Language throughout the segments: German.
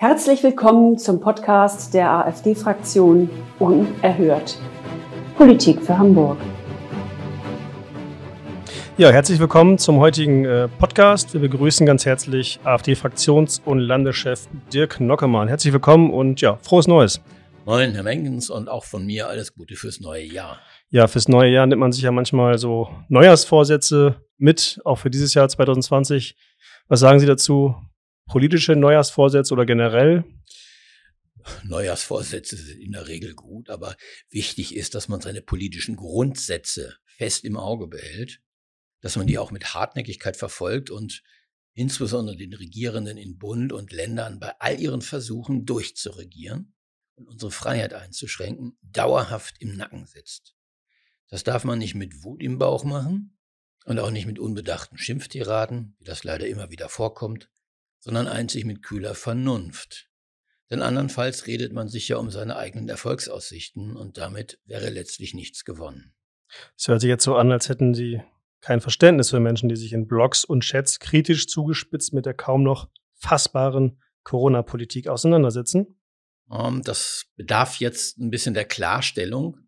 Herzlich willkommen zum Podcast der AfD-Fraktion Unerhört. Politik für Hamburg. Ja, herzlich willkommen zum heutigen äh, Podcast. Wir begrüßen ganz herzlich AfD-Fraktions- und Landeschef Dirk Nockemann. Herzlich willkommen und ja, frohes Neues. Moin, Herr Mengens, und auch von mir alles Gute fürs neue Jahr. Ja, fürs neue Jahr nimmt man sich ja manchmal so Neujahrsvorsätze mit, auch für dieses Jahr 2020. Was sagen Sie dazu? Politische Neujahrsvorsätze oder generell? Neujahrsvorsätze sind in der Regel gut, aber wichtig ist, dass man seine politischen Grundsätze fest im Auge behält, dass man die auch mit Hartnäckigkeit verfolgt und insbesondere den Regierenden in Bund und Ländern bei all ihren Versuchen durchzuregieren und unsere Freiheit einzuschränken, dauerhaft im Nacken sitzt. Das darf man nicht mit Wut im Bauch machen und auch nicht mit unbedachten Schimpftiraden, wie das leider immer wieder vorkommt, sondern einzig mit kühler Vernunft. Denn andernfalls redet man sich ja um seine eigenen Erfolgsaussichten und damit wäre letztlich nichts gewonnen. Es hört sich jetzt so an, als hätten Sie kein Verständnis für Menschen, die sich in Blogs und Chats kritisch zugespitzt mit der kaum noch fassbaren Corona-Politik auseinandersetzen. Ähm, das bedarf jetzt ein bisschen der Klarstellung.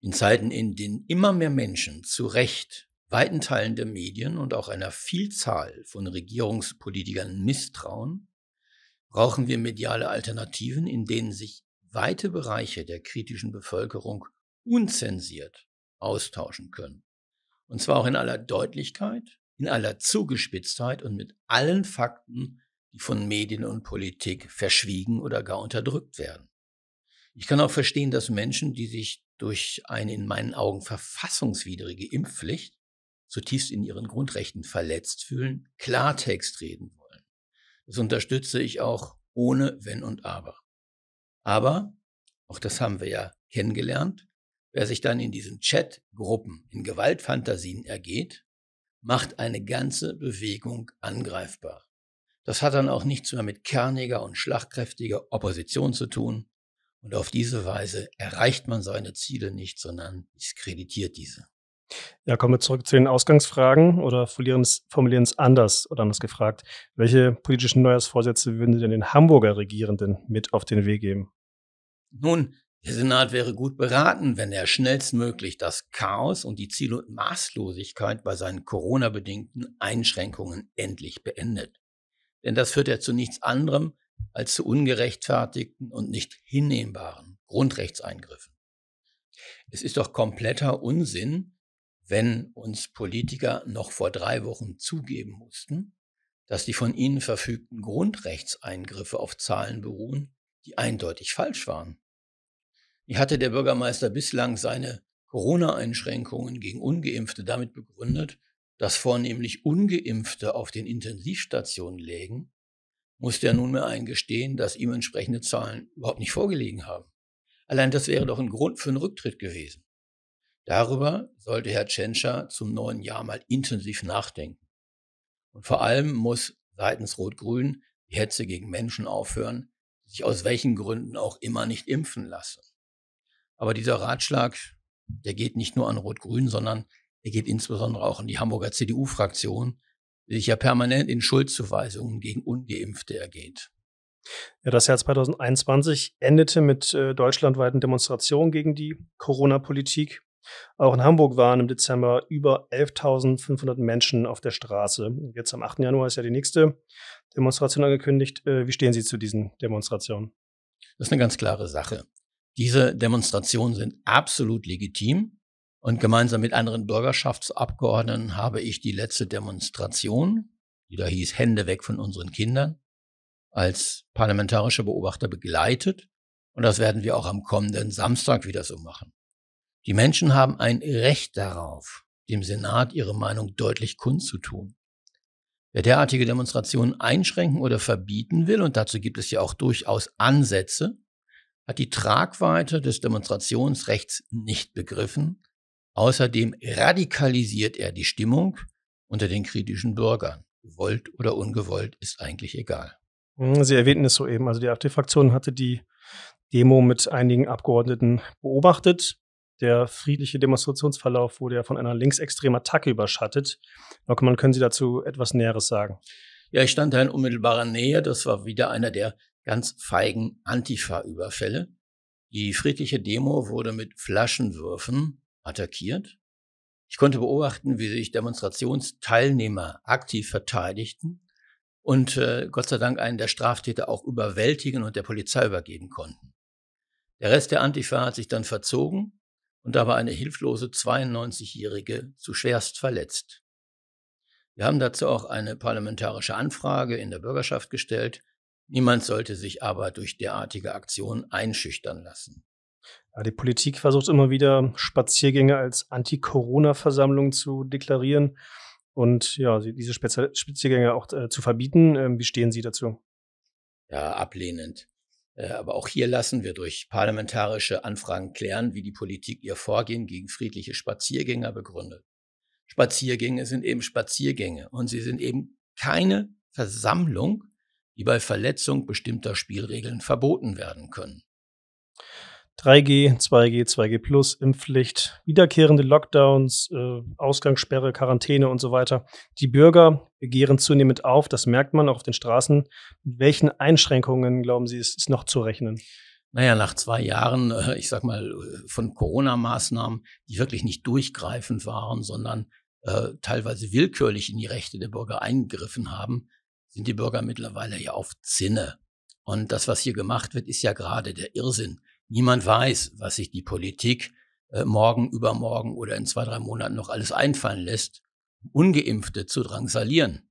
In Zeiten, in denen immer mehr Menschen zu Recht weiten Teilen der Medien und auch einer Vielzahl von Regierungspolitikern misstrauen, brauchen wir mediale Alternativen, in denen sich weite Bereiche der kritischen Bevölkerung unzensiert austauschen können. Und zwar auch in aller Deutlichkeit, in aller Zugespitztheit und mit allen Fakten, die von Medien und Politik verschwiegen oder gar unterdrückt werden. Ich kann auch verstehen, dass Menschen, die sich durch eine in meinen Augen verfassungswidrige Impfpflicht zutiefst in ihren Grundrechten verletzt fühlen, Klartext reden wollen. Das unterstütze ich auch ohne Wenn und Aber. Aber, auch das haben wir ja kennengelernt, wer sich dann in diesen Chatgruppen in Gewaltfantasien ergeht, macht eine ganze Bewegung angreifbar. Das hat dann auch nichts mehr mit kerniger und schlagkräftiger Opposition zu tun. Und auf diese Weise erreicht man seine Ziele nicht, sondern diskreditiert diese. Ja, kommen wir zurück zu den Ausgangsfragen oder formulieren es anders oder anders gefragt. Welche politischen Neujahrsvorsätze würden Sie denn den Hamburger Regierenden mit auf den Weg geben? Nun, der Senat wäre gut beraten, wenn er schnellstmöglich das Chaos und die Ziel- und Maßlosigkeit bei seinen Corona-bedingten Einschränkungen endlich beendet. Denn das führt ja zu nichts anderem als zu ungerechtfertigten und nicht hinnehmbaren Grundrechtseingriffen. Es ist doch kompletter Unsinn, wenn uns Politiker noch vor drei Wochen zugeben mussten, dass die von ihnen verfügten Grundrechtseingriffe auf Zahlen beruhen, die eindeutig falsch waren. Wie hatte der Bürgermeister bislang seine Corona-Einschränkungen gegen ungeimpfte damit begründet, dass vornehmlich ungeimpfte auf den Intensivstationen lägen, musste er nunmehr eingestehen, dass ihm entsprechende Zahlen überhaupt nicht vorgelegen haben. Allein das wäre doch ein Grund für einen Rücktritt gewesen. Darüber sollte Herr Tschentscher zum neuen Jahr mal intensiv nachdenken. Und vor allem muss seitens Rot-Grün die Hetze gegen Menschen aufhören, die sich aus welchen Gründen auch immer nicht impfen lassen. Aber dieser Ratschlag, der geht nicht nur an Rot-Grün, sondern er geht insbesondere auch an die Hamburger CDU-Fraktion, die sich ja permanent in Schuldzuweisungen gegen Ungeimpfte ergeht. Ja, das Jahr 2021 endete mit äh, deutschlandweiten Demonstrationen gegen die Corona-Politik. Auch in Hamburg waren im Dezember über 11.500 Menschen auf der Straße. Jetzt am 8. Januar ist ja die nächste Demonstration angekündigt. Äh, wie stehen Sie zu diesen Demonstrationen? Das ist eine ganz klare Sache. Diese Demonstrationen sind absolut legitim. Und gemeinsam mit anderen Bürgerschaftsabgeordneten habe ich die letzte Demonstration, die da hieß Hände weg von unseren Kindern, als parlamentarischer Beobachter begleitet. Und das werden wir auch am kommenden Samstag wieder so machen. Die Menschen haben ein Recht darauf, dem Senat ihre Meinung deutlich kundzutun. Wer derartige Demonstrationen einschränken oder verbieten will, und dazu gibt es ja auch durchaus Ansätze, hat die Tragweite des Demonstrationsrechts nicht begriffen. Außerdem radikalisiert er die Stimmung unter den kritischen Bürgern. Gewollt oder ungewollt ist eigentlich egal. Hm, Sie erwähnten es soeben. Also die AfD-Fraktion hatte die Demo mit einigen Abgeordneten beobachtet. Der friedliche Demonstrationsverlauf wurde ja von einer linksextremen Attacke überschattet. Lockemann, können Sie dazu etwas Näheres sagen? Ja, ich stand da in unmittelbarer Nähe. Das war wieder einer der ganz feigen Antifa-Überfälle. Die friedliche Demo wurde mit Flaschenwürfen attackiert. Ich konnte beobachten, wie sich Demonstrationsteilnehmer aktiv verteidigten und äh, Gott sei Dank einen der Straftäter auch überwältigen und der Polizei übergeben konnten. Der Rest der Antifa hat sich dann verzogen und dabei eine hilflose 92-Jährige zu schwerst verletzt. Wir haben dazu auch eine parlamentarische Anfrage in der Bürgerschaft gestellt. Niemand sollte sich aber durch derartige Aktionen einschüchtern lassen. Ja, die Politik versucht immer wieder, Spaziergänge als Anti-Corona-Versammlung zu deklarieren und ja, diese Spaziergänge auch äh, zu verbieten. Ähm, wie stehen Sie dazu? Ja, ablehnend. Äh, aber auch hier lassen wir durch parlamentarische Anfragen klären, wie die Politik ihr Vorgehen gegen friedliche Spaziergänger begründet. Spaziergänge sind eben Spaziergänge und sie sind eben keine Versammlung, die bei Verletzung bestimmter Spielregeln verboten werden können. 3G, 2G, 2G Plus, Impfpflicht, wiederkehrende Lockdowns, äh, Ausgangssperre, Quarantäne und so weiter. Die Bürger begehren zunehmend auf, das merkt man auch auf den Straßen. Mit welchen Einschränkungen, glauben Sie, ist, ist noch zu rechnen? Naja, nach zwei Jahren, äh, ich sag mal, von Corona-Maßnahmen, die wirklich nicht durchgreifend waren, sondern äh, teilweise willkürlich in die Rechte der Bürger eingegriffen haben, sind die Bürger mittlerweile ja auf Zinne. Und das, was hier gemacht wird, ist ja gerade der Irrsinn. Niemand weiß, was sich die Politik äh, morgen, übermorgen oder in zwei, drei Monaten noch alles einfallen lässt, Ungeimpfte zu drangsalieren.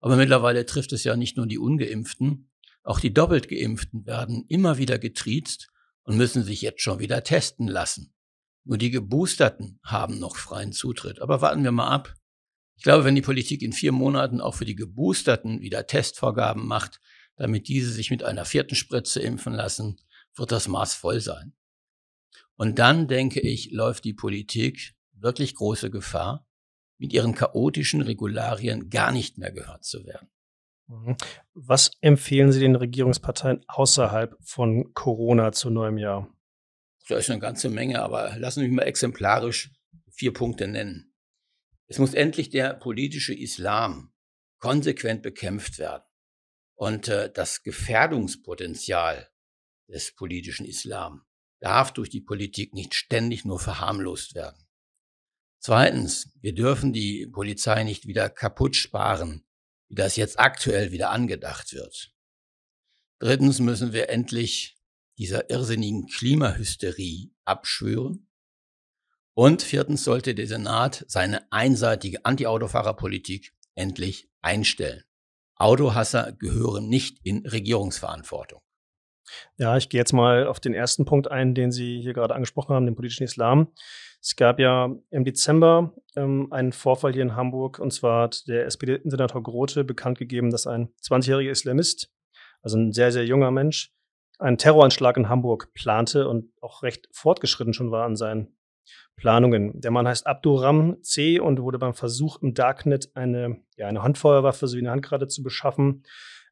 Aber mittlerweile trifft es ja nicht nur die Ungeimpften, auch die doppelt Geimpften werden immer wieder getriezt und müssen sich jetzt schon wieder testen lassen. Nur die Geboosterten haben noch freien Zutritt. Aber warten wir mal ab. Ich glaube, wenn die Politik in vier Monaten auch für die Geboosterten wieder Testvorgaben macht, damit diese sich mit einer vierten Spritze impfen lassen, wird das Maß voll sein. Und dann, denke ich, läuft die Politik wirklich große Gefahr, mit ihren chaotischen Regularien gar nicht mehr gehört zu werden. Mhm. Was empfehlen Sie den Regierungsparteien außerhalb von Corona zu neuem Jahr? Da ist eine ganze Menge, aber lassen Sie mich mal exemplarisch vier Punkte nennen. Es muss endlich der politische Islam konsequent bekämpft werden. Und äh, das Gefährdungspotenzial des politischen Islam darf durch die Politik nicht ständig nur verharmlost werden. Zweitens, wir dürfen die Polizei nicht wieder kaputt sparen, wie das jetzt aktuell wieder angedacht wird. Drittens müssen wir endlich dieser irrsinnigen Klimahysterie abschwören. Und viertens sollte der Senat seine einseitige Anti-Autofahrerpolitik endlich einstellen. Autohasser gehören nicht in Regierungsverantwortung. Ja, ich gehe jetzt mal auf den ersten Punkt ein, den Sie hier gerade angesprochen haben, den politischen Islam. Es gab ja im Dezember ähm, einen Vorfall hier in Hamburg, und zwar hat der SPD-Senator Grote bekannt gegeben, dass ein 20-jähriger Islamist, also ein sehr, sehr junger Mensch, einen Terroranschlag in Hamburg plante und auch recht fortgeschritten schon war an seinen Planungen. Der Mann heißt Abduram C. und wurde beim Versuch im Darknet eine, ja, eine Handfeuerwaffe sowie eine Handgrade zu beschaffen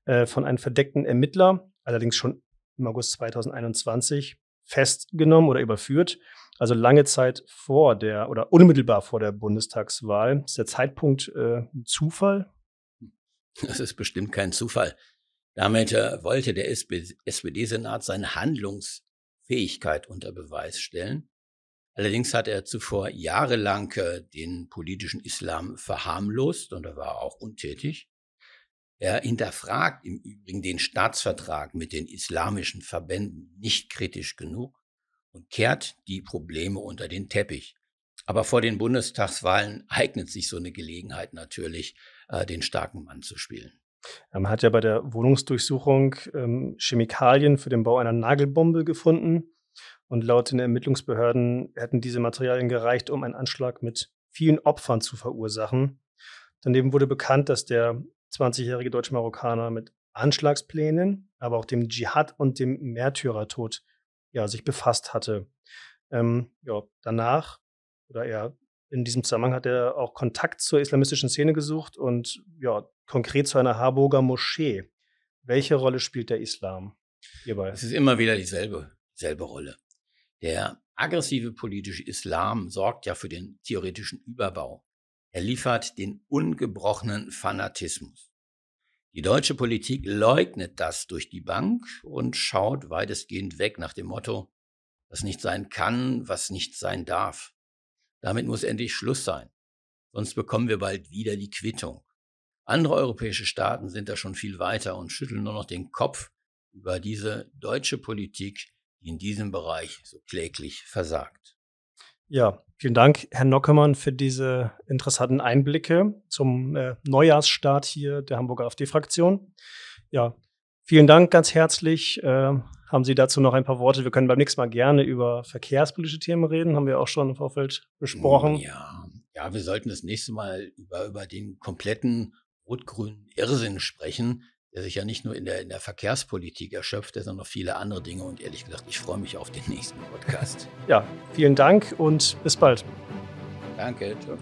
äh, von einem verdeckten Ermittler, allerdings schon im August 2021 festgenommen oder überführt. Also lange Zeit vor der oder unmittelbar vor der Bundestagswahl. Ist der Zeitpunkt äh, Zufall? Das ist bestimmt kein Zufall. Damit äh, wollte der SPD-Senat seine Handlungsfähigkeit unter Beweis stellen. Allerdings hat er zuvor jahrelang äh, den politischen Islam verharmlost und er war auch untätig. Er hinterfragt im Übrigen den Staatsvertrag mit den islamischen Verbänden nicht kritisch genug und kehrt die Probleme unter den Teppich. Aber vor den Bundestagswahlen eignet sich so eine Gelegenheit natürlich, äh, den starken Mann zu spielen. Man hat ja bei der Wohnungsdurchsuchung ähm, Chemikalien für den Bau einer Nagelbombe gefunden. Und laut den Ermittlungsbehörden hätten diese Materialien gereicht, um einen Anschlag mit vielen Opfern zu verursachen. Daneben wurde bekannt, dass der 20-jährige deutsche Marokkaner mit Anschlagsplänen, aber auch dem Dschihad und dem Märtyrertod ja, sich befasst hatte. Ähm, ja, danach oder eher in diesem Zusammenhang hat er auch Kontakt zur islamistischen Szene gesucht und ja, konkret zu einer Harburger Moschee. Welche Rolle spielt der Islam hierbei? Es ist immer wieder dieselbe, dieselbe Rolle. Der aggressive politische Islam sorgt ja für den theoretischen Überbau. Er liefert den ungebrochenen Fanatismus. Die deutsche Politik leugnet das durch die Bank und schaut weitestgehend weg nach dem Motto, was nicht sein kann, was nicht sein darf. Damit muss endlich Schluss sein. Sonst bekommen wir bald wieder die Quittung. Andere europäische Staaten sind da schon viel weiter und schütteln nur noch den Kopf über diese deutsche Politik, die in diesem Bereich so kläglich versagt. Ja, vielen Dank, Herr Nockemann, für diese interessanten Einblicke zum äh, Neujahrsstart hier der Hamburger AfD-Fraktion. Ja, vielen Dank ganz herzlich. Äh, haben Sie dazu noch ein paar Worte? Wir können beim nächsten Mal gerne über verkehrspolitische Themen reden, haben wir auch schon im Vorfeld besprochen. Ja, ja wir sollten das nächste Mal über, über den kompletten rot-grünen Irrsinn sprechen, der sich ja nicht nur in der, in der Verkehrspolitik erschöpft, sondern noch viele andere Dinge. Und ehrlich gesagt, ich freue mich auf den nächsten Podcast. Ja, vielen Dank und bis bald. Danke. Ciao.